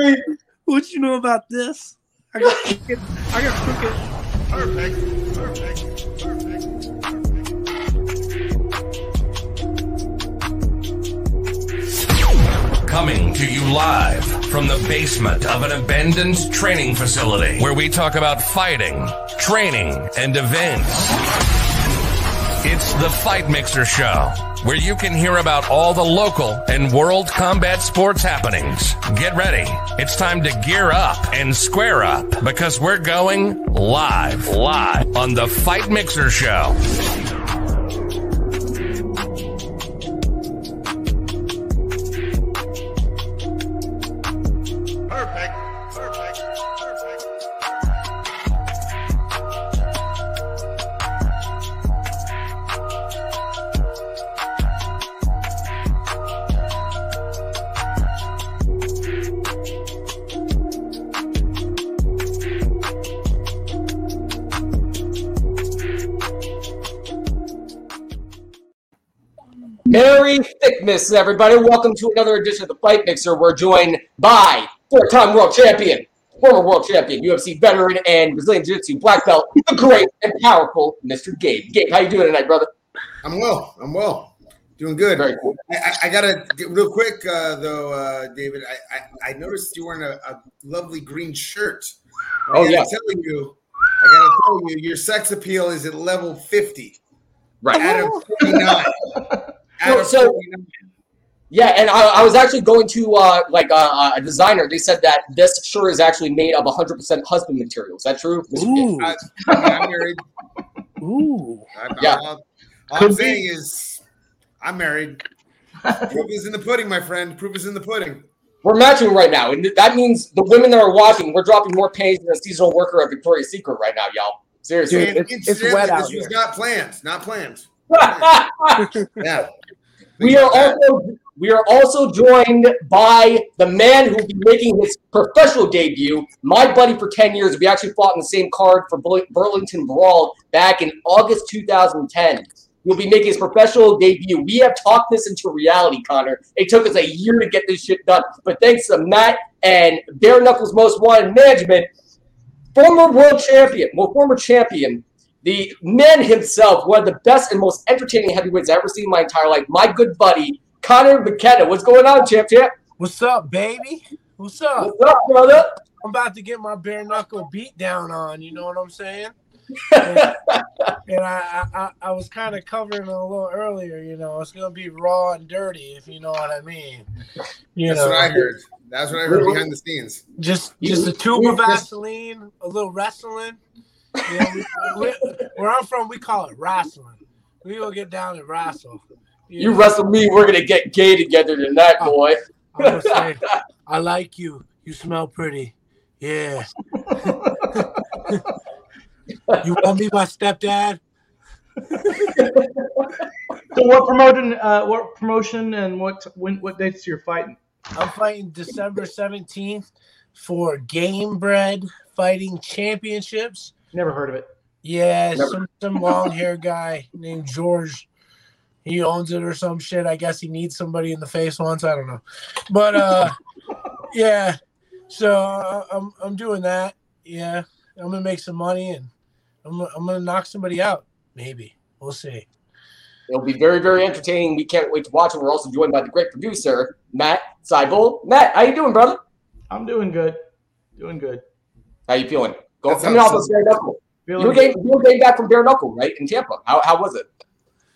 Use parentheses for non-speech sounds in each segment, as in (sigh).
Gary, what you know about this? I got crooked. I got crooked. Perfect. Perfect. Perfect. Coming to you live from the basement of an abandoned training facility where we talk about fighting, training, and events. It's the Fight Mixer Show, where you can hear about all the local and world combat sports happenings. Get ready. It's time to gear up and square up because we're going live, live on the Fight Mixer Show. Merry Thickness, everybody. Welcome to another edition of the Fight Mixer. We're joined by four-time world champion, former world champion, UFC veteran, and Brazilian Jiu-Jitsu black belt, the great and powerful Mr. Gabe. Gabe, how you doing tonight, brother? I'm well. I'm well. Doing good. Very cool. I, I, I gotta get real quick uh, though, uh, David. I, I, I noticed you wearing a, a lovely green shirt. I Oh, gotta yeah. tell you, I gotta tell you, your sex appeal is at level 50 Right. out of 49. (laughs) out of So- Yeah, and I, I was actually going to uh, like uh, a designer. They said that this shirt is actually made of 100% husband material. Is that true? (laughs) Ooh, I, I mean, I'm married. ooh. I'm, Yeah. all, all I'm saying is, I'm married. Proof is in the pudding, my friend. Proof is in the pudding. We're matching right now, and that means the women that are watching, we're dropping more pennies than a seasonal worker at Victoria's Secret right now, y'all. Seriously. Dude, And it's- it's incidentally, wet out This was here. not planned. Not planned. Yeah. we are also we are also joined by the man who will be making his professional debut. My buddy for ten years. We actually fought in the same card for Burlington Brawl back in August 2010. He'll be making his professional debut. We have talked this into reality, Connor. It took us a year to get this shit done, but thanks to Matt and Bare Knuckles Most Wanted Management, former world champion, well, former champion, the man himself, one of the best and most entertaining heavyweights I've ever seen in my entire life, my good buddy, Connor McKenna. What's going on, champ, champ? What's up, baby? What's up? What's up, brother? I'm about to get my bare knuckle beat down on. You know what I'm saying? and (laughs) and I, I, I was kind of covering it a little earlier. You know, it's gonna be raw and dirty, if you know what I mean. You That's know, what I heard. That's what I heard behind the scenes. Just just a tube of Vaseline, a little wrestling. You know, we, we, where I'm from, we call it wrestling. We gonna get down and wrestle. You know? wrestle me, we're gonna get gay together tonight, Oh. boy. I'm say, I like you. You smell pretty. Yeah. (laughs) you want me, my stepdad? (laughs) So what promotion? Uh, what promotion and what when what dates you're fighting? I'm fighting December 17th for Gamebred Fighting Championships. Never heard of it. Yeah, Never- some some long hair guy named George. He owns it or some shit. I guess he needs somebody in the face once. I don't know, but uh, (laughs) yeah. So uh, I'm I'm doing that. Yeah, I'm gonna make some money and I'm I'm gonna knock somebody out. Maybe we'll see. It'll be very, very entertaining. We can't wait to watch it. We're also joined by the great producer, Matt Seibel. Matt, how you doing, brother? I'm doing good. Doing good. How you feeling? Go That coming off sounds of bare knuckle. Feeling You were getting, you were getting back from bare knuckle, right? In Tampa. How, how was it?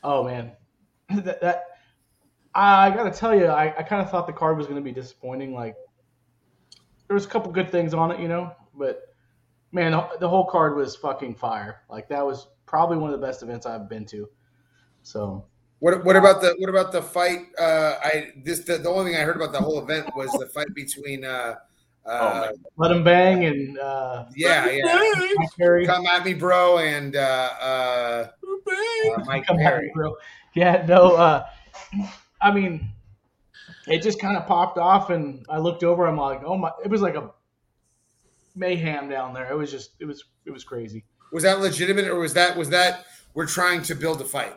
Oh man, (laughs) that, that I gotta tell you, I, I kind of thought the card was gonna be disappointing. Like there was a couple good things on it, you know, but man, the, the whole card was fucking fire. Like that was probably one of the best events I've been to. So What, what about the what about the fight? Uh, I this the, the only thing I heard about the whole event was the fight between uh, uh, let him bang and uh, yeah yeah Mike Perry. come at me bro and uh, uh, uh, Mike Come at me, Perry. bro. Yeah, no. Uh, I mean, it just kind of popped off, and I looked over. I'm like, oh my! It was like a mayhem down there. It was just, it was, it was crazy. Was that legitimate or was that was that we're trying to build a fight?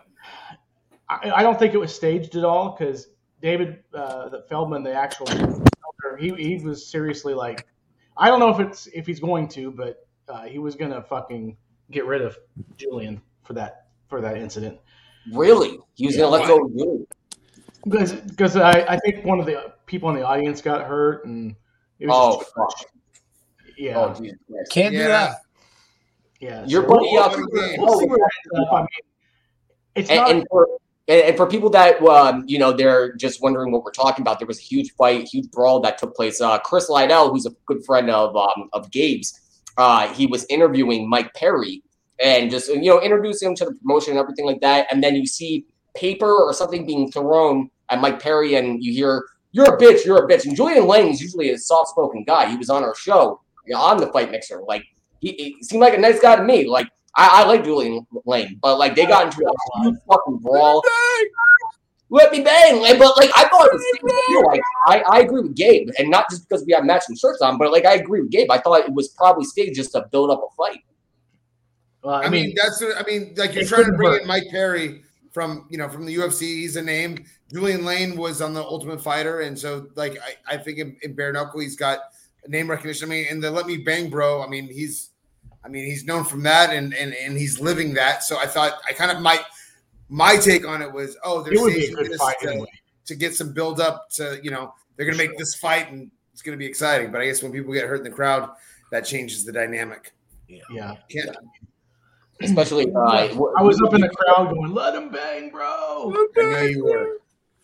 I, I don't think it was staged at all because David uh, Feldman, the actual He he was seriously like, I don't know if it's if he's going to, but uh, he was gonna fucking get rid of Julian for that for that incident. Really? He was gonna let go of you. Because because I, I think one of the people in the audience got hurt and it was Oh, just, fuck. yeah Oh, Jesus Can't do that. yeah. Your so buddy, we'll, uh, we'll see where it ends up. I mean, it's and, not and for and, and for people that um, you know they're just wondering what we're talking about, there was a huge fight, huge brawl that took place. Uh, Chris Lydell, who's a good friend of um, of Gabe's, uh, he was interviewing Mike Perry and just you know introducing him to the promotion and everything like that. And then you see paper or something being thrown at Mike Perry, and you hear "You're a bitch, you're a bitch." And Julian Lane is usually a soft spoken guy. He was on our show you know, on the Fight Mixer, like. He, he seemed like a nice guy to me. Like I, I like Julian Lane, but like they got into a huge fucking brawl. Let me bang, like, but like I thought it was staged too. Like I, I agree with Gabe, and not just because we have matching shirts on, but like I agree with Gabe. I thought it was probably staged just to build up a fight. well, I, mean, that's what- I mean, like you're trying to couldn't bring hurt. in Mike Perry from you know from the UFC. He's a name. Julian Lane was on the Ultimate Fighter, and so like I, I think in, in bare knuckle he's got name recognition. I mean, and the Let Me Bang Bro. I mean, he's I mean he's known from that, and and and he's living that. So I thought I kind of might my take on it was oh they're it would be a staging good this fight to, anyway. to get some build up to you know they're gonna make this fight and it's gonna be exciting. But I guess when people get hurt in the crowd, that changes the dynamic. Yeah, Can't Especially, uh, I was up in the crowd going, "Let him bang, bro." I know you were.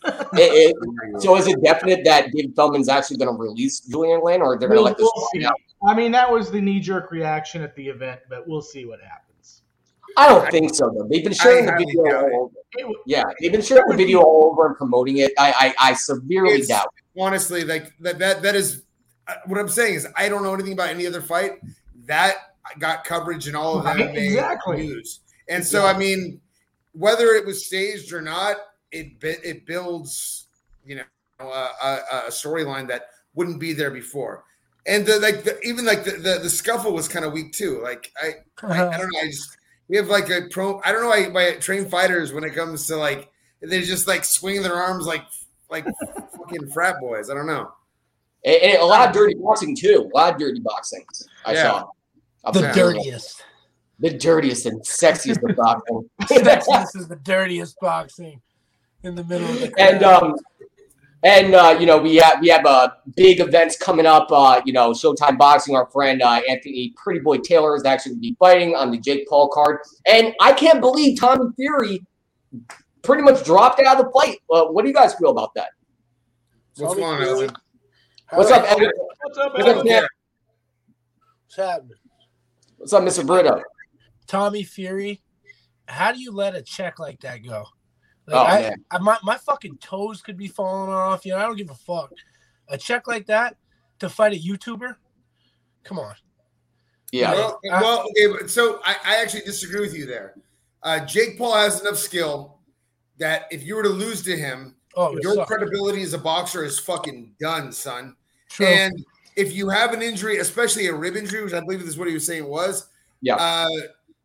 It, it, (laughs) so is it definite that David Feldman's actually going to release Julian Lane, or they're going to We'll, let this we'll out? I mean, that was the knee jerk reaction at the event, but we'll see what happens. I don't think so. Though they've been sharing the video. All over. It Yeah, they've been sharing the video all over and promoting it. I, I, I severely It's- doubt. honestly, like that that that is uh, what I'm saying is I don't know anything about any other fight that got coverage in all of Right, exactly. news, and so I mean, whether it was staged or not, it it builds you know a, a, a storyline that wouldn't be there before, and the like the, even like the, the the scuffle was kind of weak too. Like I I, I don't know. I just we have like a pro. I don't know. I my trained fighters when it comes to like they just like swing their arms like like (laughs) fucking frat boys. I don't know. And, and a lot of dirty boxing too. A lot of dirty boxing. I Yeah. saw. Up The there. dirtiest. the dirtiest and sexiest of boxing. (laughs) Sexiest is the dirtiest boxing in the middle of the crowd. and um, and uh, you know we have we have uh, big events coming up. Uh, you know, Showtime Boxing. Our friend uh, Anthony Pretty Boy Taylor is actually going to be fighting on the Jake Paul card, and I can't believe Tommy Fury pretty much dropped out of the fight. Uh, what do you guys feel about that? What's going on, Fury. Elvin? What's up, Evan? What's up, What's up, Evan? What's happening? What's up, Mr. Brito? Tommy Fury, how do you let a check like that go? Like, Oh, I, man. I, my, my fucking toes could be falling off. You know, I don't give a fuck. A check like that to fight a YouTuber? Come on. Yeah, Well, well, okay, but so I, I actually disagree with you there. Uh, Jake Paul has enough skill that if you were to lose to him, Oh, your sucks. credibility as a boxer is fucking done, son. True. And if you have an injury, especially a rib injury, which I believe is what he was saying was, Yeah. uh,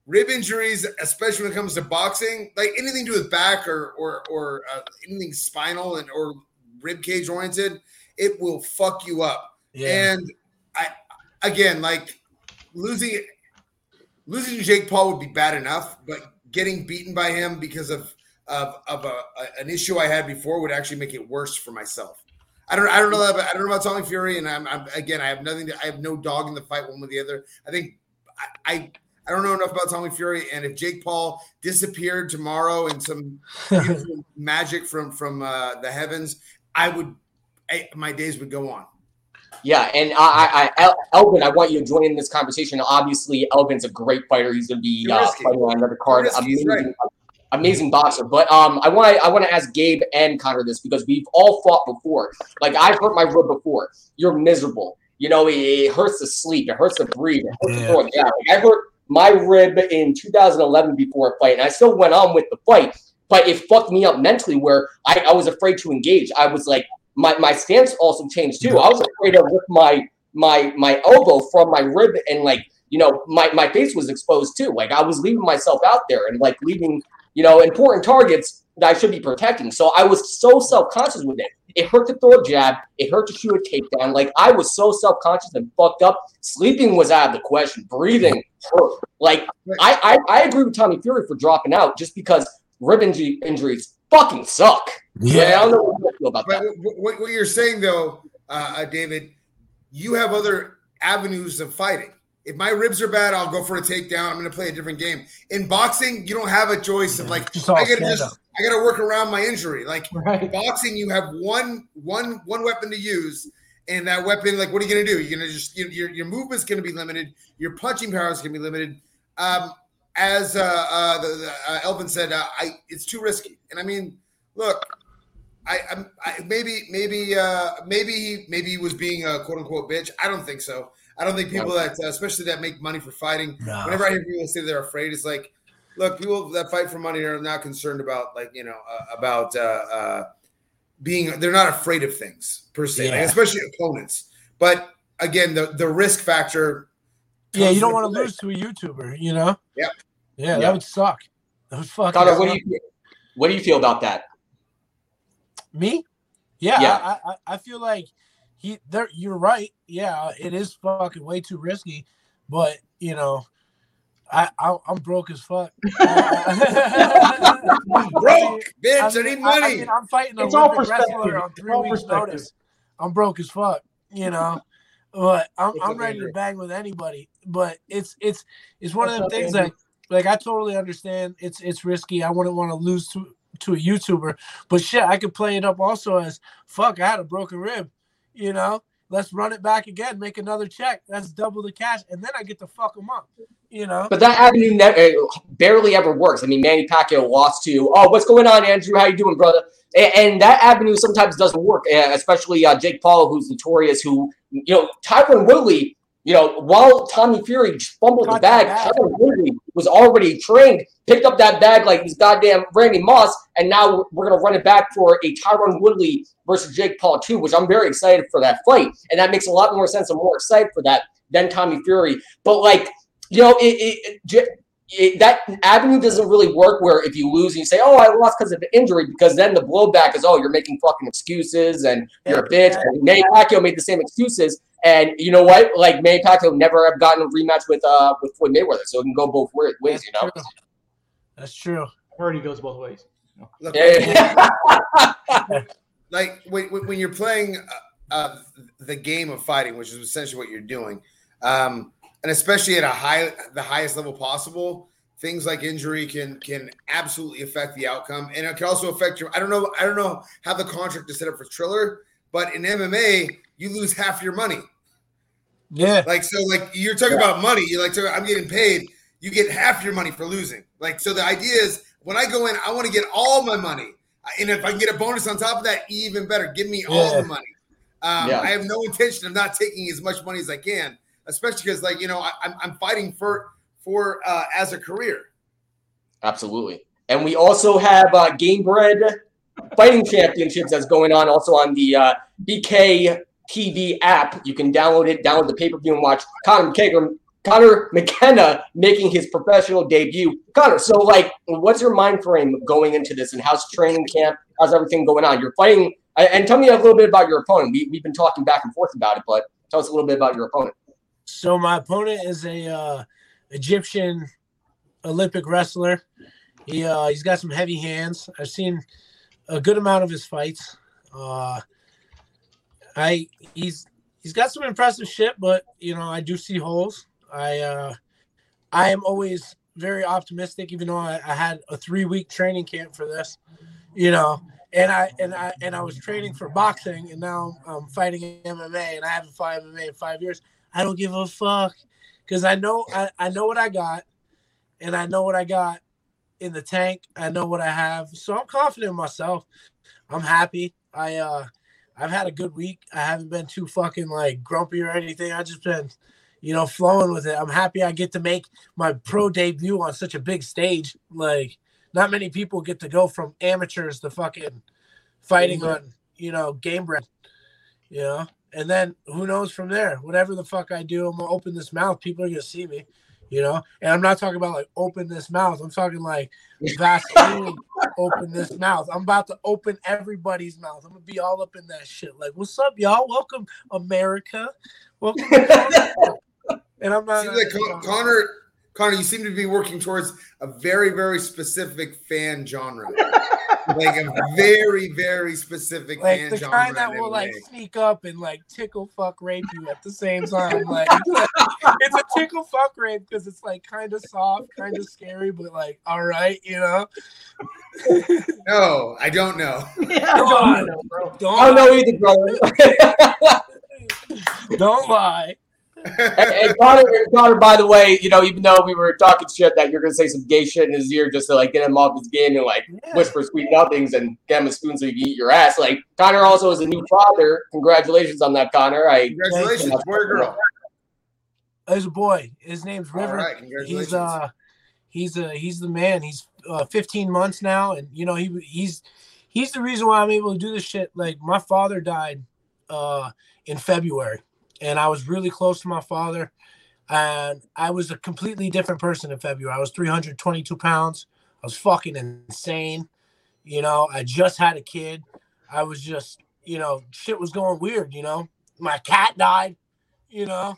rib injuries, especially when it comes to boxing, like anything to do with back or or or uh, anything spinal and or rib cage oriented, it will fuck you up. yeah. And I again, like losing losing Jake Paul would be bad enough, but getting beaten by him because of of, of a, a- an issue I had before would actually make it worse for myself. I don't I don't know about, I don't know about Tommy Fury, and I'm, I'm again I have nothing to I have no dog in the fight one with the other. I think I, I I don't know enough about Tommy Fury, and if Jake Paul disappeared tomorrow in some (laughs) magic from from uh, the heavens, I would I, my days would go on. yeah. And I, I, I, Elvin, I want you to join in this conversation. Obviously, Elvin's a great fighter. He's going to be uh, fighting on another card. Risky, he's Amazing, amazing boxer. But um, I want to, I want to ask Gabe and Connor this because we've all fought before. Like I've hurt my rib before. You're miserable. You know, it, it hurts to sleep. It hurts to breathe. It hurts to Yeah. throw it down. Like, I hurt my rib in 2011 before a fight, and I still went on with the fight. But it fucked me up mentally, where I, I was afraid to engage. I was like, my, my stance also changed too. I was afraid to lift my my my elbow from my rib, and like you know, my my face was exposed too. Like I was leaving myself out there, and like leaving you know important targets that I should be protecting. So I was so self conscious with it. It hurt to throw a jab. It hurt to shoot a takedown. Like I was so self conscious and fucked up. Sleeping was out of the question. Breathing hurt. Like I, I I agree with Tommy Fury for dropping out just because rib injury, injuries fucking suck. Yeah, I don't know what you feel about But that. what, what- what you're saying though, uh, uh, David, you have other avenues of fighting. If my ribs are bad, I'll go for a takedown. I'm going to play a different game. In boxing, you don't have a choice of like Just all I got to just up. I got to work around my injury. Like (laughs) Right. boxing, you have one one one weapon to use, and that weapon, like, what are you going to do? You're going to just your your, your movement's going to be limited. Your punching power is going to be limited. Um, as uh, uh, the, the, uh, Elvin said, uh, I it's too risky. And I mean, look, I, I'm I, maybe maybe uh, maybe he maybe he was being a quote unquote bitch. I don't think so. I don't think people that, uh, especially that make money for fighting, No. whenever I hear people say they're afraid, it's like, look, people that fight for money are not concerned about like you know uh, about uh, uh, being. They're not afraid of things per se, like, especially opponents. But again, the the risk factor. Yeah, you don't want to lose to a YouTuber, you know? Yep. Yeah, Yeah. that would suck. That would fucking Connor, what do you what do you feel about that? Me? Yeah, Yeah. I, I, I feel like he there you're right. Yeah, it is fucking way too risky, but you know, I, I I'm broke as fuck. (laughs) Broke, bitch. I, I, need mean, I, money. I mean, I'm fighting a It's all Olympic wrestler on three all weeks' notice. I'm broke as fuck, you know. But I'm, What's I'm up, ready to bang with anybody. But it's it's it's one What's of up, them things that like I totally understand. It's it's risky. I wouldn't want to lose to to a YouTuber, but shit, I could play it up also as fuck. I had a broken rib, you know. Let's run it back again, make another check. That's double the cash, and then I get to fuck them up, you know. But that avenue ne- uh, barely ever works. I mean, Manny Pacquiao lost to, oh, what's going on, Andrew? How you doing, brother? And, that avenue sometimes doesn't work, uh, especially uh, Jake Paul, who's notorious, who, you know, Tyron Woodley, you know, while Tommy Fury fumbled the Got the bag, bag. Was already trained, picked up that bag like he's goddamn Randy Moss, and now we're, going to run it back for a Tyron Woodley versus Jake Paul, too, which I'm very excited for that fight. And that makes a lot more sense. I'm more excited for that than Tommy Fury. But, like, you know, it, it, it, it, that avenue doesn't really work where if you lose and you say, "Oh, I lost because of an injury," because then the blowback is, "Oh, you're making fucking excuses and you're a bitch." And Manny Pacquiao made the same excuses, and you know what? Like Manny Pacquiao never have gotten a rematch with uh with Floyd Mayweather, so it can go both wa- ways, you know. True. That's true. I heard he goes both ways. Look, Yeah. (laughs) like when, when when you're playing uh, uh, the game of fighting, which is essentially what you're doing, um, and especially at a high, the highest level possible, things like injury can can absolutely affect the outcome, and it can also affect your. I don't know. I don't know how the contract is set up for Triller, but in MMA, you lose half your money. Yeah. Like so, like you're talking about money. You're like, so I'm getting paid. You get half your money for losing. Like so, the idea is when I go in, I want to get all my money, and if I can get a bonus on top of that, even better. Give me all the money. Um, Yeah. I have no intention of not taking as much money as I can, especially because, like you know, I, I'm I'm fighting for for uh, as a career. Absolutely. And we also have uh, Gamebred Fighting Championships that's going on also on the uh, BK TV app. You can download it, download the pay per view, and watch Conor McKenna, Conor McKenna making his professional debut. Connor, so like, what's your mind frame going into this, and how's training camp? How's everything going on? You're fighting, and tell me a little bit about your opponent. We, we've been talking back and forth about it, but tell us a little bit about your opponent. So my opponent is a uh, Egyptian Olympic wrestler. He uh, he's got some heavy hands. I've seen a good amount of his fights. Uh, I he's he's got some impressive shit, but you know I do see holes. I uh, I am always very optimistic, even though I, I had a three week training camp for this. You know, and I and I and I was training for boxing, and now I'm fighting MMA, and I haven't fought MMA in five years. I don't give a fuck because I know I, I know what I got, and I know what I got in the tank. I know what I have, so I'm confident in myself. I'm happy. I uh I've had a good week. I haven't been too fucking like grumpy or anything. I just been, you know, flowing with it. I'm happy I get to make my pro debut on such a big stage. Like, not many people get to go from amateurs to fucking fighting on, you know, Gamebred. You know, and then who knows from there? Whatever the fuck I do, I'm gonna open this mouth. People are gonna see me. You know, and I'm not talking about like open this mouth. I'm talking like Vaseline open this mouth. I'm about to open everybody's mouth. I'm gonna be all up in that shit. Like, what's up, y'all? Welcome, America. Welcome. (laughs) and I'm not. Seems like Con- Connor, Connor, you seem to be working towards a very, very specific fan genre. (laughs) like a very, very specific like fan the genre. kind that in will like sneak up and like tickle fuck rape you at the same time. Like (laughs) it's a tickle fuck rape because it's like kind of soft, kind of scary, but like all right, you know. (laughs) No, I don't know. Yeah, I don't know, bro. Don't I don't know either, brother. (laughs) Don't lie. And, and Connor, and Connor, by the way, you know, even though we were talking shit that you're gonna say some gay shit in his ear just to like get him off his game and like Yeah. whisper sweet nothings and get him a spoon so you can eat your ass. Like Connor also is a new father. Congratulations on that, Connor. I Congratulations, boy or girl. There's a boy. His name's River. right, he's uh he's uh he's the man he's uh 15 months now and you know he he's he's the reason why i'm able to do this shit like my father died uh in february and i was really close to my father and i was a completely different person in february. I was 322 pounds. I was fucking insane you know? I just had a kid. I was just you know shit was going weird you know? My cat died you know?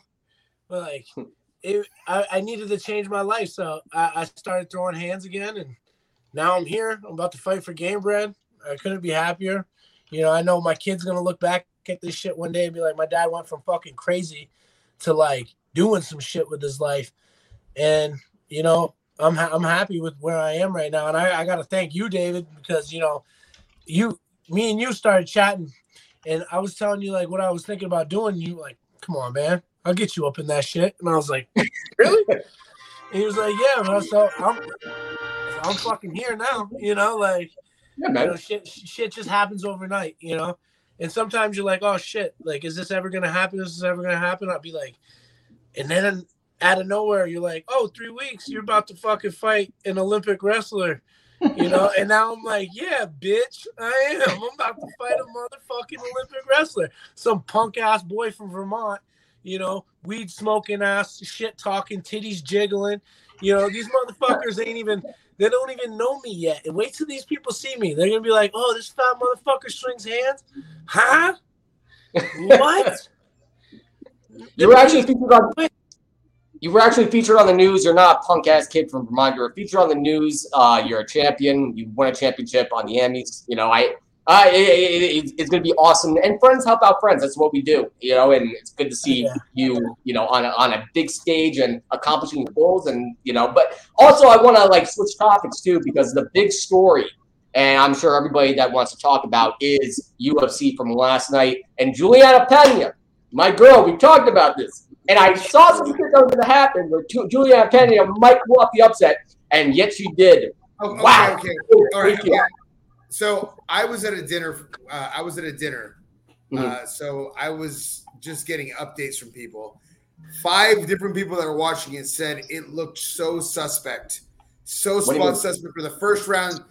But like hmm. it, I, I needed to change my life, so I, I started throwing hands again, and now I'm here. I'm about to fight for Gamebred. I couldn't be happier. You know, I know my kid's gonna look back at this shit one day and be like, my dad went from fucking crazy to like doing some shit with his life, and you know, I'm ha- I'm happy with where I am right now, and I, I gotta thank you, David, because you know, you, me, and you started chatting, and I was telling you like what I was thinking about doing. You like, come on, man, I'll get you up in that shit, and I was like, (laughs) really? And he was like, yeah, man. So I'm, I'm fucking here now, you know, like yeah, you know, man. shit, shit just happens overnight, you know. And sometimes you're like, oh shit, like, is this ever gonna happen? Is this ever gonna happen? I'll be like, and then out of nowhere, you're like, oh, three weeks, you're about to fucking fight an Olympic wrestler, you know. (laughs) and now I'm like, yeah, bitch, I am. I'm about to fight a motherfucking Olympic wrestler, some punk ass boy from Vermont, you know, weed smoking ass, shit talking, titties jiggling. You know, these motherfuckers ain't even they don't even know me yet. And wait till these people see me. They're gonna be like, oh, this fat motherfucker swings hands? Huh? (laughs) What? You were actually featured on. You were actually featured on the news. You're not a punk ass kid from Vermont. You were featured on the news. Uh, you're a champion. You won a championship on the Emmys. You know, I. Uh, it, it- it- it's going to be awesome, and friends help out friends. That's what we do, you know. And it's good to see Yeah. you, you know, on a, on a big stage and accomplishing your goals, and you know. But also, I want to like switch topics too because the big story, and I'm sure everybody that wants to talk about is UFC from last night and Juliana Pena, my girl. We talked about this, and I saw some shit that was going to happen where Ju- Juliana Pena might pull up the upset, and yet she did. Oh, okay, Wow. okay. All right. Thank you. okay. So I was at a dinner. Uh, I was at a dinner. Mm-hmm. Uh, so I was just getting updates from people. Five different people that are watching it said it looked so suspect, so What do you spot suspect for the first round.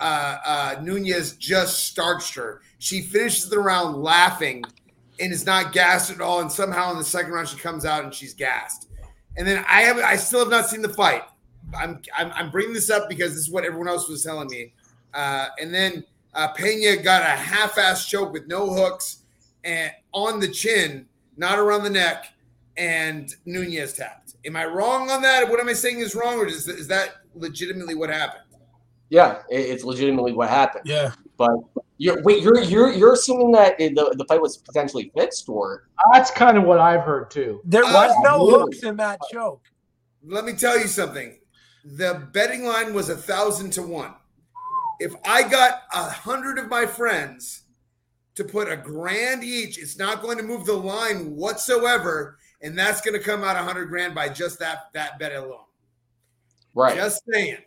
Uh, uh, Nunes just starched her. She finishes the round laughing and is not gassed at all. And somehow in the second round she comes out and she's gassed. And then I have I still have not seen the fight. I'm I'm, I'm bringing this up because this is what everyone else was telling me. Uh, and then uh, Pena got a half-ass choke with no hooks and on the chin, not around the neck, and Nunes tapped. Am I wrong on that? What am I saying is wrong, or is, is that legitimately what happened? Yeah, it, it's legitimately what happened. Yeah. But you're wait, you're you're you're assuming that the the fight was potentially fixed, or That's kind of what I've heard too. There Uh, was no really? hooks in that choke. Let me tell you something. The betting line was a thousand to one. If I got a hundred of my friends to put a grand each, it's not going to move the line whatsoever, and that's going to come out a hundred grand by just that that bet alone. right? Just saying.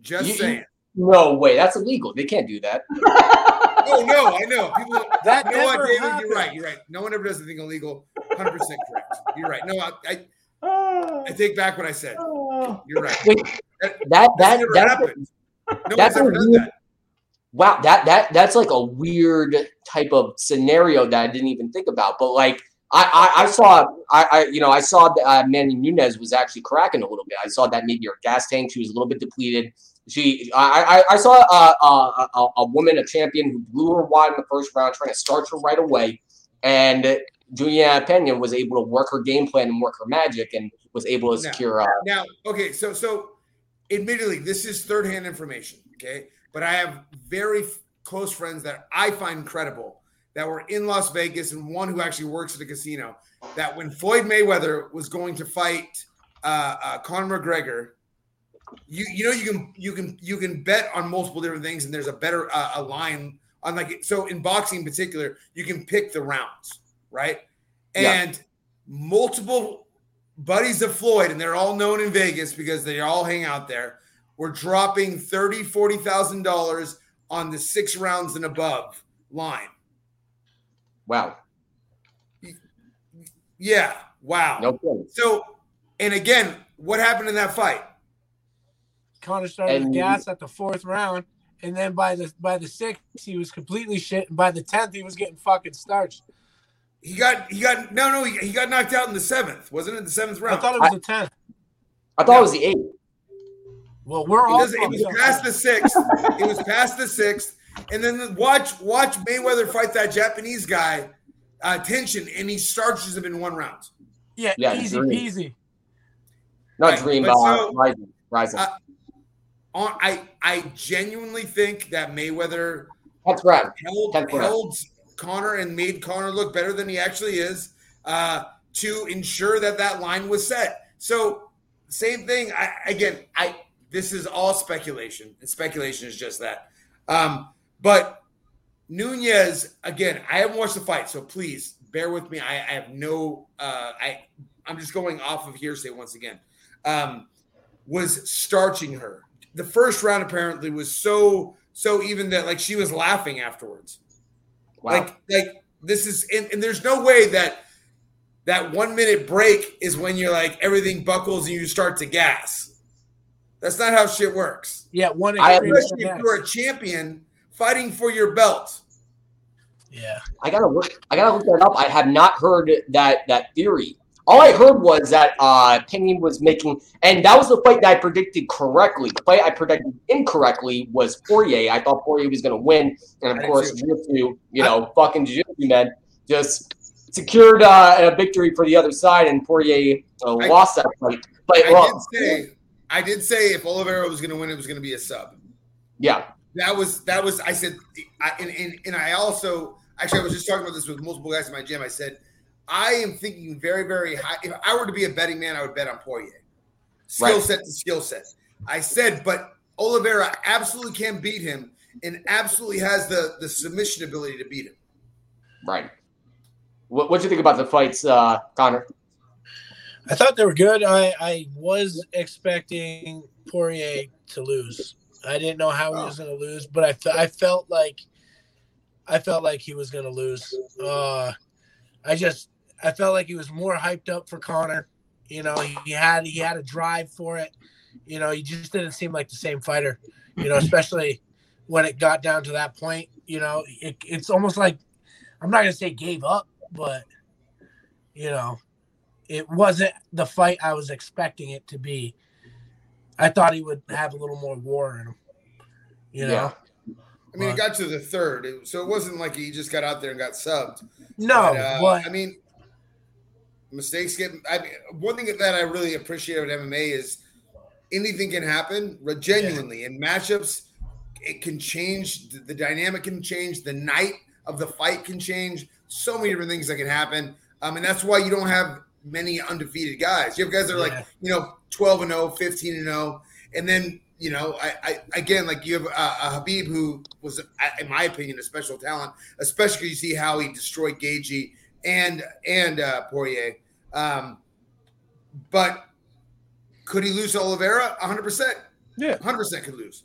Just You- you- saying. No way, that's illegal. They can't do that. Oh no, I know. People, (laughs) That you know what, never David? happened. You're right. You're right. No one ever does anything illegal. Hundred percent correct. You're right. No, I, I, Oh, I take back what I said. oh. You're right. Wait, That, that that that never happened. No that's one's ever a done weird- that. wow. That that that's like a weird type of scenario that I didn't even think about. But like, I, I, I saw I, I you know I saw that uh, Manny Nunes was actually cracking a little bit. I saw that maybe her gas tank she was a little bit depleted. She I I, I saw uh, uh, a, a woman a champion who blew her wide in the first round, trying to start her right away, and Juliana Pena was able to work her game plan and work her magic, and was able to Now- secure. Uh, Now, okay, so so admittedly, this is third hand information, okay? But I have very f- close friends that I find credible that were in Las Vegas and one who actually works at a casino. That when Floyd Mayweather was going to fight uh, uh, Conor McGregor, you you know you can you can you can bet on multiple different things, and there's a better uh, a line on like so in boxing in particular, you can pick the rounds, right? Yeah. And multiple buddies of Floyd, and they're all known in Vegas because they all hang out there, were dropping thirty, forty thousand dollars on the six rounds and above line. wow, Yeah, wow. no kidding. So, and again, what happened in that fight? Connor started And- with gas at the fourth round, and then by the by the sixth, he was completely shit. And by the tenth, he was getting fucking starched. He got he got no no he, he got knocked out in the seventh, wasn't it? The seventh round. I round. thought it was the tenth. I thought it was the eighth. Well, we're all. doesn't- it was past the sixth. it was past the sixth, and then watch watch Mayweather fight that Japanese guy, uh, Tenshin, and he starches him in one round. Yeah, Yeah, easy dream. peasy. Not Right, Dream, but uh, so- Rizin. Rizin. Uh, On, I I genuinely think that Mayweather Tenth round. held held Connor and made Connor look better than he actually is uh, to ensure that that line was set. So same thing. I, again, I this is all speculation, and speculation is just that. Um, but Nunes, again, I haven't watched the fight, so please bear with me. I, I have no. Uh, I I'm just going off of hearsay once again. Um, was starching her. The first round apparently was so so even that like she was laughing afterwards. Wow. Like like this is and, and there's no way that that one minute break is when you're like everything buckles and you start to gas. That's not how shit works. Yeah, one I extreme. Especially if you're a champion fighting for your belt. Yeah, I gotta look. I gotta look that up. I have not heard that that theory. All I heard was that uh was making, and that was the fight that I predicted correctly. The fight I predicted incorrectly was Poirier. I thought Poirier was gonna win, and of did course. Jiu-Jitsu, you know, fucking Jiu-Jitsu man, just secured uh, a victory for the other side, and Poirier uh, I- lost that fight. But I well, did say I did say if Oliveira was going to win, it was going to be a sub. yeah, That was that was I said I and, and and I also actually I was just talking about this with multiple guys in my gym. I said I am thinking very very high. If I were to be a betting man, I would bet on Poirier. Skill Right. set to skill set. I said, but Oliveira absolutely can beat him and absolutely has the the submission ability to beat him. right. What what do you think about the fights, uh, Connor? I thought they were good. I I was expecting Poirier to lose. I didn't know how he was going to lose, but I fe- I felt like I felt like he was going to lose. Uh, I just I felt like he was more hyped up for Connor. You know, he, he had he had a drive for it. You know, he just didn't seem like the same fighter. You know, especially when it got down to that point. You know, it, it's almost like I'm not going to say gave up, but you know, it wasn't the fight I was expecting it to be. I thought he would have a little more war in him. You know, Yeah. I mean, it got to the third, so it wasn't like he just got out there and got subbed. no, But, uh, but I mean, mistakes get. I mean, one thing that I really appreciate about MMA is anything can happen. Genuinely in matchups, it can change. The, the dynamic can change. The night of the fight can change. So many different things that can happen. Um, and that's why you don't have many undefeated guys. You have guys that are Yeah. like you know 12 and 0, 15 and 0, and then you know, I, I again like you have a, a Khabib who was, in my opinion, a special talent, especially you see how he destroyed Gaethje and and uh, Poirier. Um, but could he lose to Oliveira? 100. percent Yeah. 100 percent could lose.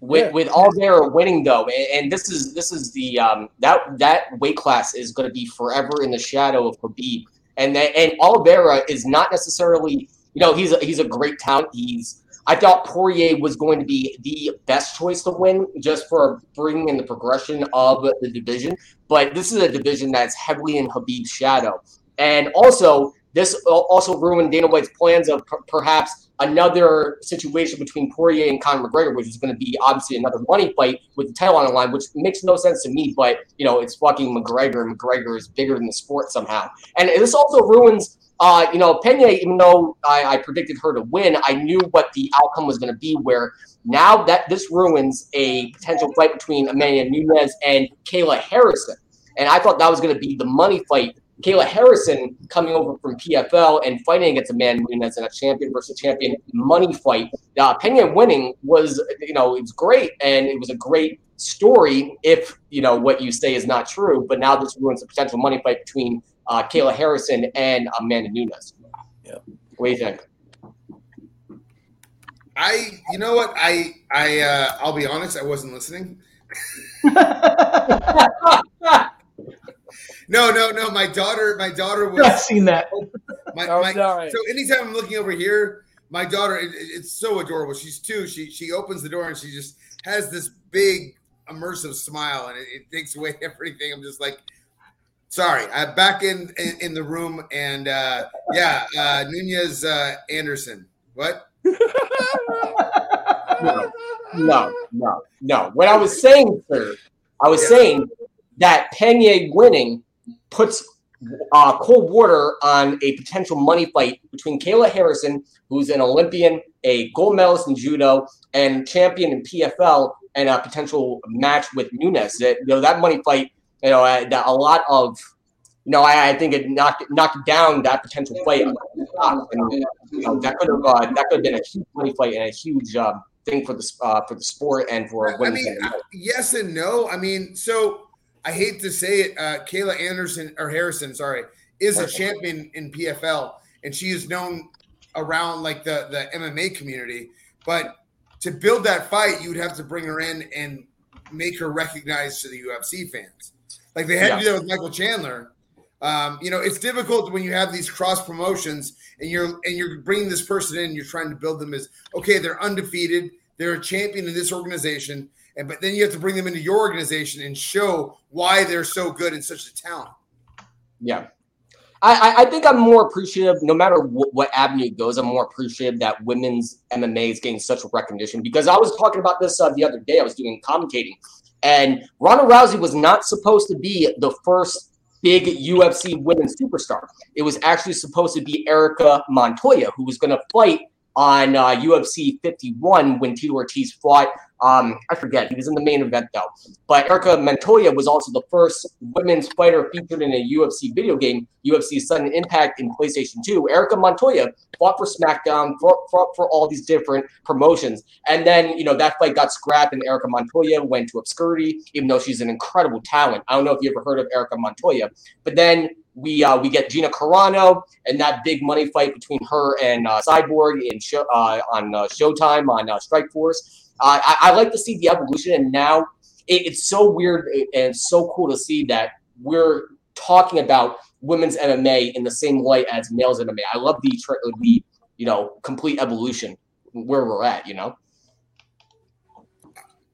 with Yeah. with Oliveira winning though, and, and this is this is the um that that weight class is going to be forever in the shadow of Khabib, and that and Oliveira is not necessarily you know he's a, he's a great talent. He's I thought Poirier was going to be the best choice to win just for bringing in the progression of the division, but this is a division that's heavily in Khabib's shadow. And also, this also ruined Dana White's plans of per- perhaps another situation between Poirier and Conor McGregor, which is going to be obviously another money fight with the title on the line, which makes no sense to me. But you know, it's fucking McGregor, and McGregor is bigger than the sport somehow. And this also ruins. Uh, you know, Pena, even though I, I predicted her to win, I knew what the outcome was going to be. Where now that this ruins a potential fight between Amanda Nunes and Kayla Harrison. And I thought that was going to be the money fight. Kayla Harrison coming over from PFL and fighting against Amanda Nunes in a champion versus champion money fight. Uh, Pena winning was, you know, it was great and it was a great story if, you know, what you say is not true. But now this ruins a potential money fight between uh, Kayla Harrison and Amanda Nunes. Yeah. What do you think? I, you know what? I, I, uh, I'll be honest. I wasn't listening. (laughs) No, no, no. My daughter, my daughter I've was seen that. my, Oh, my sorry. so anytime I'm looking over here, my daughter, it, it- it's so adorable. She's two. She she opens the door and she just has this big immersive smile, and it, it takes away (laughs) everything. I'm just like, sorry. I'm back in in, in the room, and uh, yeah, uh, Nunes uh, Anderson. What? No, no, no, no. What I was saying, sir, I was Yeah. saying that Pena winning puts uh, cold water on a potential money fight between Kayla Harrison, who's an Olympian, a gold medalist in judo, and champion in PFL, and a potential match with Nunes. That you know that money fight, you know, uh, that a lot of. You know, I, I think it knocked knocked down that potential fight. And, you know, that could have uh, that could have been a huge money fight and a huge um, thing for the uh, for the sport and for I mean, yes and no. I mean, so I hate to say it, uh, Kayla Anderson or Harrison, sorry, is a champion in PFL, and she is known around like the the MMA community. But to build that fight, you would have to bring her in and make her recognized to the UFC fans, like they had to do that with Michael Chandler. Um, you know, it's difficult when you have these cross promotions and you're and you're bringing this person in. You're trying to build them as okay, they're undefeated, they're a champion in this organization, and but then you have to bring them into your organization and show why they're so good and such a talent. Yeah. I, I- I think I'm more appreciative, no matter what, what avenue it goes, I'm more appreciative that women's MMA is getting such recognition because I was talking about this uh, the other day. I was doing commentating, and Ronda Rousey was not supposed to be the first big UFC women's superstar. It was actually supposed to be Erica Montoya, who was going to fight on uh, UFC 51 when Tito Ortiz fought. Um, I forget, he was in the main event though. But Erica Montoya was also the first women's fighter featured in a UFC video game, UFC Sudden Impact in PlayStation 2. Erica Montoya fought for SmackDown, fought, fought for all these different promotions. And then, you know, that fight got scrapped and Erica Montoya went to obscurity, even though she's an incredible talent. I don't know if you ever heard of Erica Montoya. But then we uh, we get Gina Carano and that big money fight between her and uh, Cyborg in show, uh, on uh, Showtime on uh, Strikeforce. I, I like to see the evolution, and now it, it's so weird and so cool to see that we're talking about women's MMA in the same light as males MMA. I love the the you know complete evolution where we're at. You know.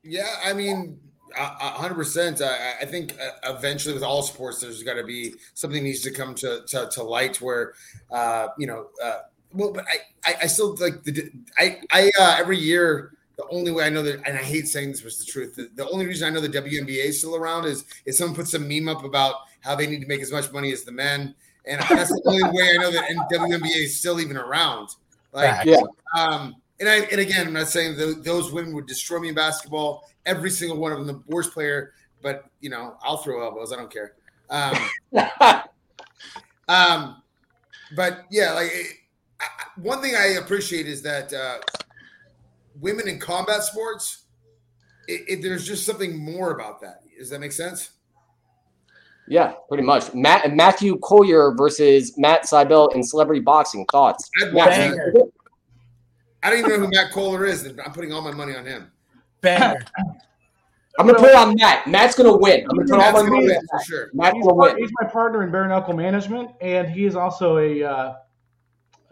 Yeah, I mean, hundred percent. I, I think uh, eventually, with all sports, there's got to be something needs to come to to, to light where, uh, you know, uh, well, but I, I, I still like the I I uh, every year. The only way I know that, and I hate saying this was the truth. The, the only reason I know the WNBA is still around is if someone puts a meme up about how they need to make as much money as the men, and that's the only (laughs) way I know that WNBA is still even around. Like, Yeah. um, and I and again, I'm not saying th- those women would destroy me in basketball. Every single one of them, the worst player, but you know, I'll throw elbows. I don't care. Um, (laughs) um, but yeah, like it, I, one thing I appreciate is that uh, women in combat sports, it, it, there's just something more about that. Does that make sense? yeah, pretty much. Matt Matthew Collier versus Matt Seibel in celebrity boxing. Thoughts? I'd watch that. I don't even know who Matt Kohler is, and I'm putting all my money on him. Banger. I'm gonna put it on Matt. Matt's gonna win. I'm gonna put all my money win on for Matt. sure. Matt's He's, gonna win. he's my partner in bare knuckle management, and he is also a uh,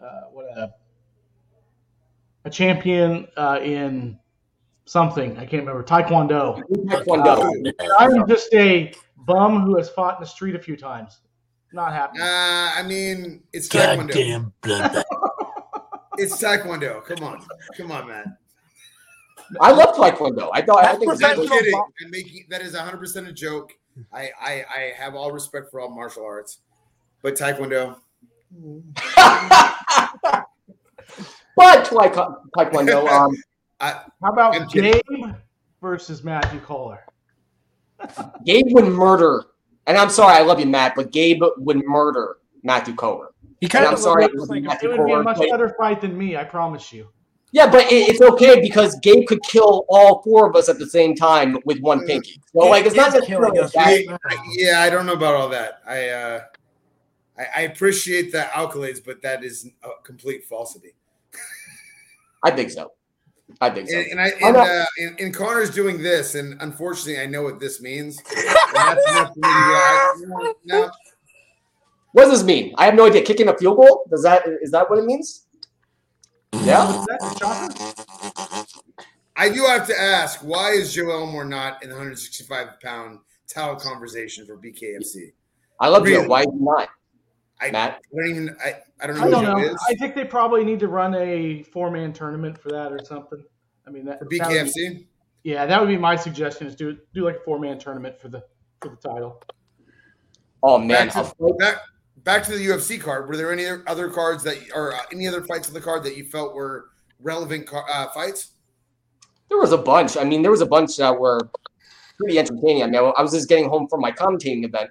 uh, what a a champion uh, in something I can't remember Taekwondo. Taekwondo. I'm just a bum who has fought in the street a few times. Not happening. Uh, I mean, it's taekwondo. Goddamn bloodbath. (laughs) It's taekwondo. Come on, come on, man. I love Taekwondo. I thought I think it's I'm kidding. I'm making that is 100 percent a joke. I, I I have all respect for all martial arts, but taekwondo. (laughs) but Taekwondo, Taekwondo (laughs) um, I, How about I'm kidding. Gabe versus Matthew Kohler? Gabe would murder, and I'm sorry, I love you, Matt, but Gabe would murder Matthew Kohler. He kind I'm of sorry, like It would be a much better fight than me, I promise you. Yeah, but it, it's okay because Gabe could kill all four of us at the same time with one pinky. So like, it's not just killing us that. right I- now. yeah, I don't know about all that. I uh, I, I appreciate the accolades, but that is a complete falsity. I think so. I think so. And, and I and, uh, and, and Connor's doing this, and unfortunately, I know what this means. And that's enough for me to be like, no, What does this mean? I have no idea. Kicking a field goal? Does that is that what it means? Yeah. What's that, Shocker? I do have to ask, why is Joe Elmore not in the 165 pound title conversation for BKFC? I love Really? you. Why not, I, Matt? I don't even I, I don't know I don't Joe know. is I think they probably need to run a four man tournament for that or something. I mean, that, for that be- yeah, that would be my suggestion is do do like a four man tournament for the for the title. Oh man, Back to, back, back to the UFC card. Were there any other cards that, or uh, any other fights on the card that you felt were relevant car, uh, fights? there was a bunch. I mean, there was a bunch that were pretty entertaining. I mean, I was just getting home from my commentating event,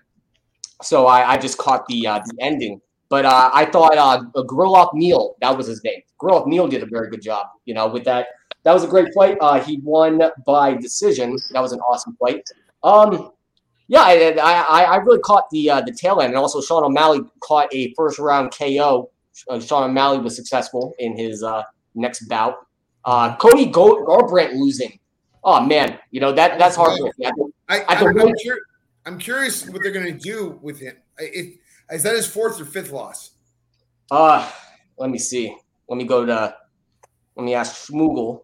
so I, I just caught the uh, the ending. But uh, I thought uh, Grilloff Neal, that was his name. Grilloff Neal did a very good job. You know, with that, that was a great fight. Uh, he won by decision. That was an awesome fight. Um, yeah, I, I, I really caught the uh, the tail end, and also Sean O'Malley caught a first round KO. Uh, Sean O'Malley was successful in his uh, next bout. Uh, Cody Garbrandt losing. Oh man, you know that that's hard. Think- I, I am cur- I'm curious what they're going to do with him. If, is that his fourth or fifth loss? Uh, let me see. Let me go to. Let me ask Schmoogle.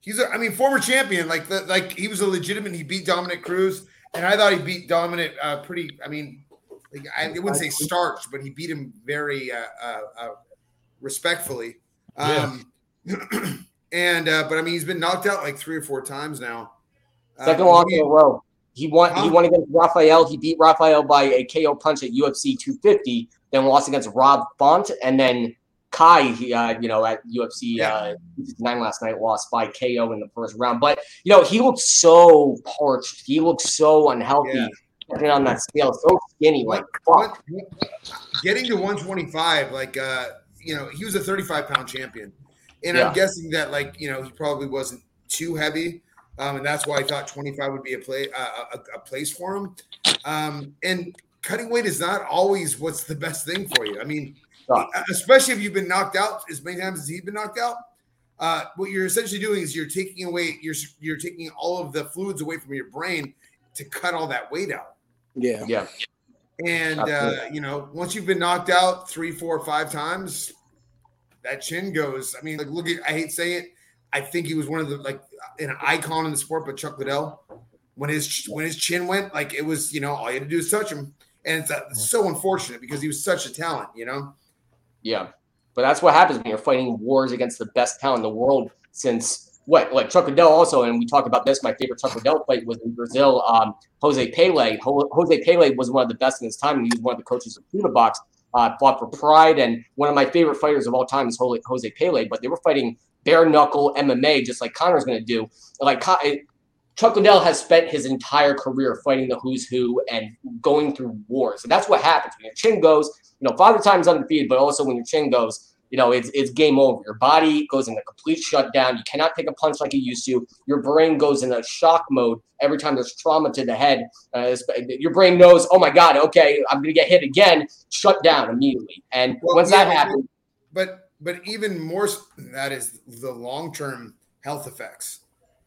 He's, a, I mean, former champion. Like, the, like he was a legitimate. He beat Dominick Cruz, and I thought he beat Dominick uh, pretty. I mean, like, I wouldn't say starch, but he beat him very uh, uh, uh, respectfully. Um, (clears throat) and uh, but I mean, he's been knocked out like three or four times now. Uh, Second loss he- in a row. He won. He won against Raphael. He beat Raphael by a KO punch at UFC 250. Then lost against Rob Font, and then Kai. He, uh, you know, at UFC Yeah. uh, 59 last night, lost by KO in the first round. But you know, he looked so parched. He looked so unhealthy. Yeah. Getting on that scale, so skinny. Like, fuck. getting to 125 like uh you know he was a 35 pound champion and Yeah. i'm guessing that like you know he probably wasn't too heavy um, and that's why i thought 25 would be a play uh, a, a place for him um, and cutting weight is not always what's the best thing for you i mean. Especially if you've been knocked out as many times as he's been knocked out uh, what you're essentially doing is you're taking away you're you're taking all of the fluids away from your brain to cut all that weight out Yeah. Yeah. and uh, you know, once you've been knocked out three, four, five times, that chin goes. I mean, like look at I hate saying it. I think he was one of the like an icon in the sport, but Chuck Liddell, when his when his chin went, like it was, you know, all you had to do is touch him. And it's uh, so unfortunate because he was such a talent, you know. Yeah, but that's what happens when you're fighting wars against the best talent in the world since what? Like Chuck Liddell also, and we talked about this. My favorite Chuck Liddell fight was in Brazil. Um, Jose Pele. Ho- Jose Pele was one of the best in his time, and he was one of the coaches of Chute Boxe. Uh, fought for Pride, and one of my favorite fighters of all time is Jose Jose Pele. But they were fighting bare knuckle MMA, just like Connor's going to do. Like Chuck Liddell has spent his entire career fighting the who's who and going through wars, and that's what happens when your chin goes. You know, father time's undefeated, but also when your chin goes, you know, it's, it's game over. Your body goes in a complete shutdown. You cannot take a punch like you used to. Your brain goes in a shock mode every time there's trauma to the head. Uh, your brain knows, oh my God, okay, I'm going to get hit again. Shut down immediately. And Well, once yeah, that happens, But but even more that is the long term health effects.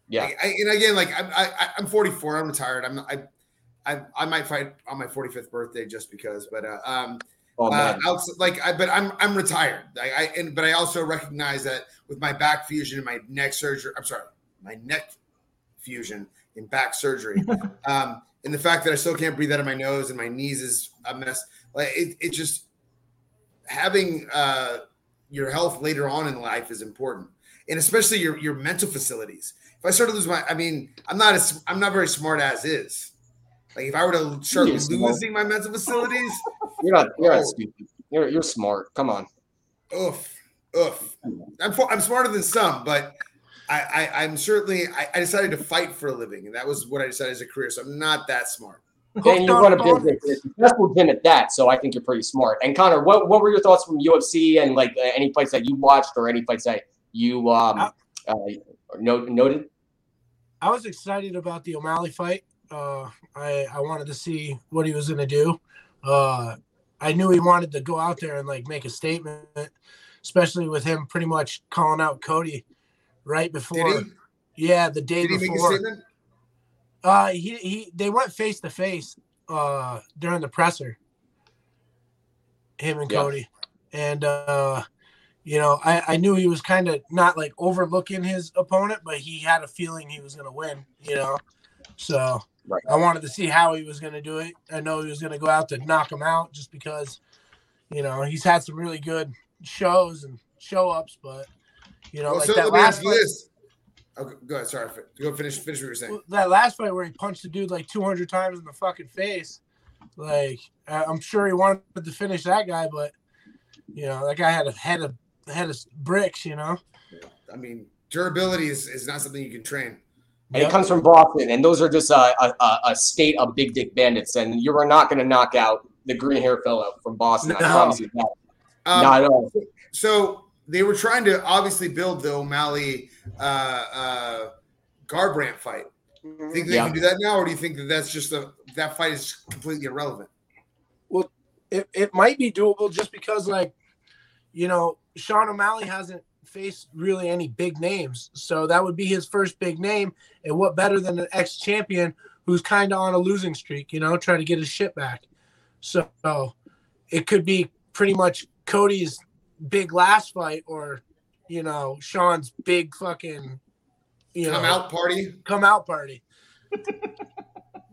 Yeah, Like, I, and again, like I'm, I, I'm 44. I'm retired. I'm I, I, I might fight on my 45th birthday just because. But uh, um, oh uh, like I, but I'm I'm retired. I, I and but I also recognize that with my back fusion and my neck surgery. I'm sorry, my neck fusion and back surgery. (laughs) um, and the fact that I still can't breathe out of my nose and my knees is a mess. Like it, it just having uh, your health later on in life is important, and especially your your mental facilities. If I start to lose my, I mean, I'm not as I'm not very smart as is. Like if I were to start You're smart. losing my mental facilities, (laughs) You're not. You're Oh. not stupid. You're you're smart. Come on. oof, oof. I'm I'm smarter than some, but I, I I'm certainly I, I decided to fight for a living, and that was what I decided as a career. So I'm not that smart. And you run a business, you're a successful gym at that. So I think you're pretty smart. And Connor, what, what were your thoughts from UFC and like uh, any fights that you watched or any fights that you um uh, no, noted? I was excited about the O'Malley fight. Uh, I I wanted to see what he was going to do. Uh, I knew he wanted to go out there and like make a statement, especially with him pretty much calling out Cody right Did before. he? Yeah, the day Did he make a before. statement? Uh, he he they went face to face uh during the presser. Him and Yeah. Cody, and uh, you know, I I knew he was kind of not like overlooking his opponent, but he had a feeling he was gonna win. You know, so Right. I wanted to see how he was gonna do it. I know he was gonna go out to knock him out just because, you know, he's had some really good shows and show ups, but you know, Well, like so that last you fight, this. Okay, go ahead. Sorry, go finish. Finish what you're saying. That last fight where he punched the dude like 200 times in the fucking face, like I'm sure he wanted to finish that guy, but you know that guy had a head of head of bricks, you know. I mean, durability is, is not something you can train. And it comes from Boston, and those are just a, a, a- a state of big dick bandits. And you are not going to knock out the green hair fellow from Boston. I No. promise you that. Um, not at all. So they were trying to obviously build the O'Malley uh, uh, Garbrandt fight. Think they Yeah. can do that now, or do you think that that's just a that fight is completely irrelevant? Well, it, it might be doable just because like, you know, Sean O'Malley hasn't faced really any big names, so that would be his first big name. And what better than an ex champion who's kind of on a losing streak, you know, trying to get his shit back. So it could be pretty much Cody's big last fight or, you know, Sean's big fucking, you know, Come out party. come out party.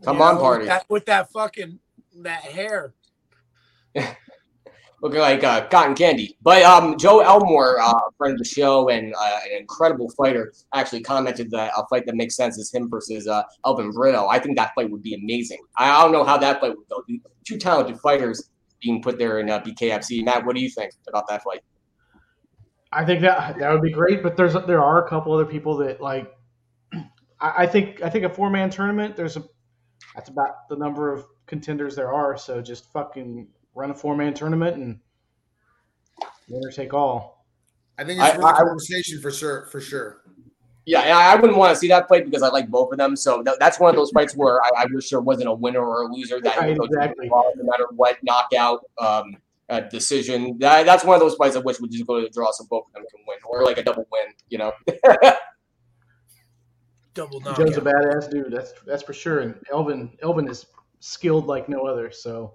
Come You on, know, party. With that, with that fucking that hair. (laughs) looking like uh, cotton candy. But um, Joe Elmore, uh, a friend of the show and uh, an incredible fighter, actually commented that a fight that makes sense is him versus uh, Elvin Brito. I think that fight would be amazing. I don't know how that fight would go. Two talented fighters being put there in uh, BKFC. Matt, what do you think about that fight? I think that that would be great, but there's there are a couple other people that like. (clears throat) I, I think I think a four man tournament. There's a that's about the number of contenders there are. So just fucking run a four man tournament and winner take all. I think it's I- worth I- a conversation for sure. For sure. Yeah, I I wouldn't want to see that fight because I like both of them. So th- that's one of those fights where I, I wish there wasn't a winner or a loser that Right, would go to exactly. draw, no matter what knockout um, uh, decision. That, that's one of those fights I wish would just go to the draw so both of them can win, or like a double win. You know. (laughs) Double Joe's a badass dude. That's that's for sure. And Elvin Elvin is skilled like no other. So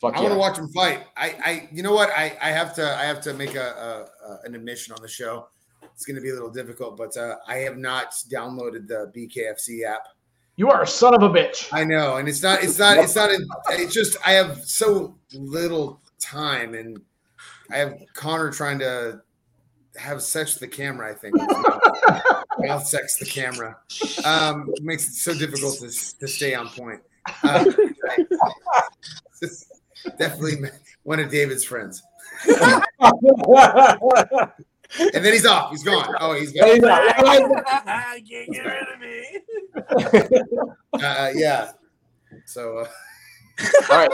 Fuck I yeah. want to watch him fight. I, I, you know what? I, I have to, I have to make a, a, a an admission on the show. It's going to be a little difficult, but uh, I have not downloaded the BKFC app. you are a son of a bitch. I know, and it's not, it's not, it's not. It's just I have so little time, and I have Connor trying to have sex with the camera. I think (laughs) mouth sex the camera um, makes it so difficult to, to stay on point. (laughs) Uh, definitely (laughs) one of David's friends, (laughs) and then he's off. He's gone. Oh, he's gone. I can't (laughs) get rid of me. Uh, yeah. So. Uh, All right.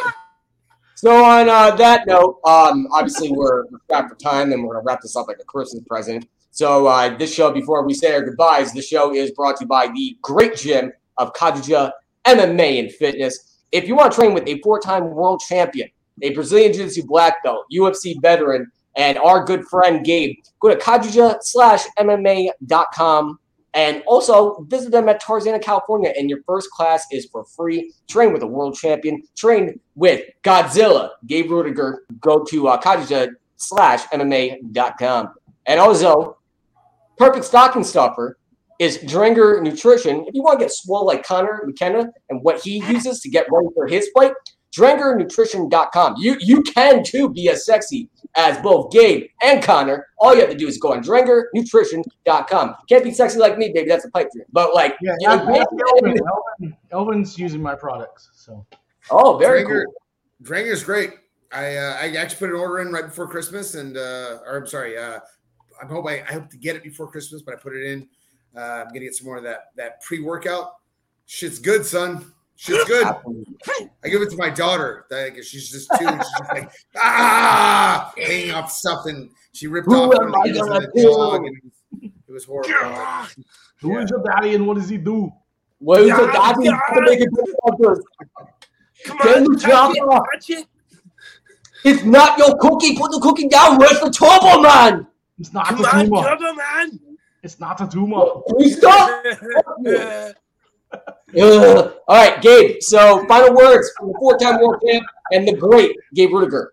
So on uh, that note, um, obviously we're we're strapped for time, and we're gonna wrap this up like a Christmas present. So uh, this show, before we say our goodbyes, the show is brought to you by the great gym of Kajuja MMA and Fitness. If you want to train with a four-time world champion, a Brazilian Jiu-Jitsu black belt, UFC veteran, and our good friend Gabe, go to kajuja slash MMA.com and also visit them at Tarzana, California. And your first class is for free. Train with a world champion. Train with Godzilla. Gabe Ruediger. Go to uh, kajuja slash MMA.com. And also, perfect stocking stuffer is Dringer Nutrition. If you want to get swole like Connor McKenna and what he (laughs) uses to get ready for his fight, DrengerNutrition.com. You you can too be as sexy as both Gabe and Connor. All you have to do is go on DrengerNutrition.com. Can't be sexy like me, baby. That's a pipe dream. But like, Yeah, you know, ask- ask Elvin. Elvin. Elvin's using my products, so oh, very Dranger, cool. Dranger's great. I uh, I actually put an order in right before Christmas, and uh, or I'm sorry, uh, I hope I, I hope to get it before Christmas, but I put it in. Uh, I'm gonna get some more of that that pre workout. Shit's good, son. Shit's good. I give it to my daughter. Like, she's just two. and She's just like ah, hanging off something. She ripped Who off am one I gonna do? it was, it was horrible. who is your daddy and what does he do? What is Yeah, the daddy yeah. to make it? Come Can on, touch drop it, off? it. It's not your cookie. Put the cookie down. Where's the turbo man? It's not Come a on, tumor. Man. It's not a tumor. Can you stop? All right, Gabe. So, final words from the four-time world champ and the great Gabe Ruediger.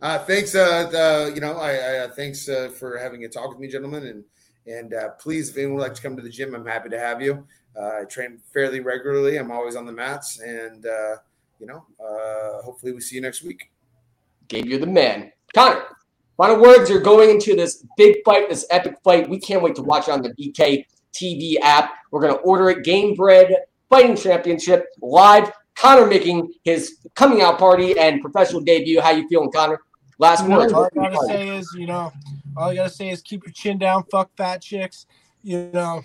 Uh, thanks, uh, the, you know, I, I uh, thanks uh, for having a talk with me, gentlemen, and and uh, please, if anyone would like to come to the gym, I'm happy to have you. Uh, I train fairly regularly. I'm always on the mats, and uh, you know, uh, hopefully, we see you next week. Gabe, you're the man. Connor, final words. You're going into this big fight, this epic fight. We can't wait to watch it on the BK TV app. We're going to order it. Gamebred Fighting Championship live. Connor making his coming out party and professional debut. How you feeling, Connor? Last words. All I gotta say is, you know, all I gotta say is keep your chin down. Fuck fat chicks. You know,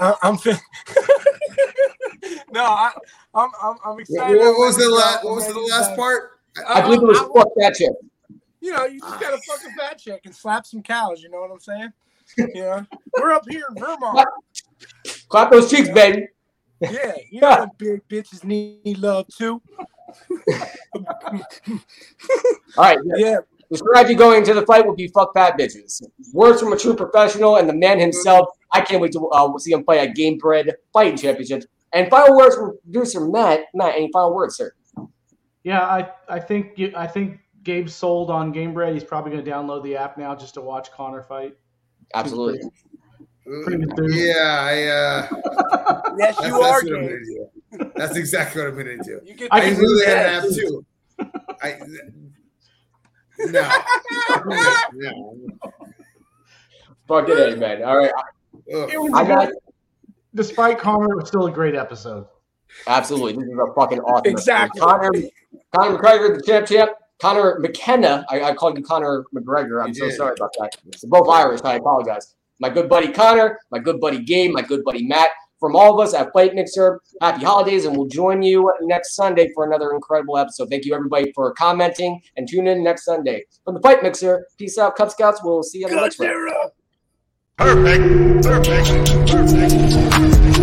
I, I'm. Fin- (laughs) no, I, I'm, I'm. I'm excited. what was the I'm last? What was the last part? I believe it was um, I- fuck that chick. You know, you just gotta fuck a fat chick and slap some cows. You know what I'm saying? You know, we're up here in Vermont. Clap those cheeks, baby. Yeah, you know, them big bitches need love too. (laughs) All right. Yeah, The strategy going into the fight will be fuck fat bitches. Words from a true professional and the man himself. I can't wait to uh, see him fight at Gamebred Fighting Championships. And final words from producer Matt. Matt, any final words, sir? Yeah, I, I think you- I think Gabe's sold on Gamebred. He's probably going to download the app now just to watch Connor fight. Absolutely. Pretty enthused. Yeah, I. Uh, (laughs) yes, that's, you are that's what I'm gay. gonna do. That's exactly what I'm gonna do. You get I I can really do had an app too. I no, (laughs) no. Fuck it, hey, man. All right. Ugh. It was I a got despite Connor, it was still a great episode. absolutely. This is a fucking awesome. Exactly. Connor, Connor McGregor, the champ, champ. Connor McKenna. I, I called you Connor McGregor. I'm You so did. sorry about that. They're both Irish. I apologize. My good buddy Connor, my good buddy Gabe, my good buddy Matt. From all of us at Fight Mixer, happy holidays, and we'll join you next Sunday for another incredible episode. Thank you, everybody, for commenting and tune in next Sunday. From the Fight Mixer, peace out, Cub Scouts. We'll see you on the next one. Perfect. Perfect. Perfect.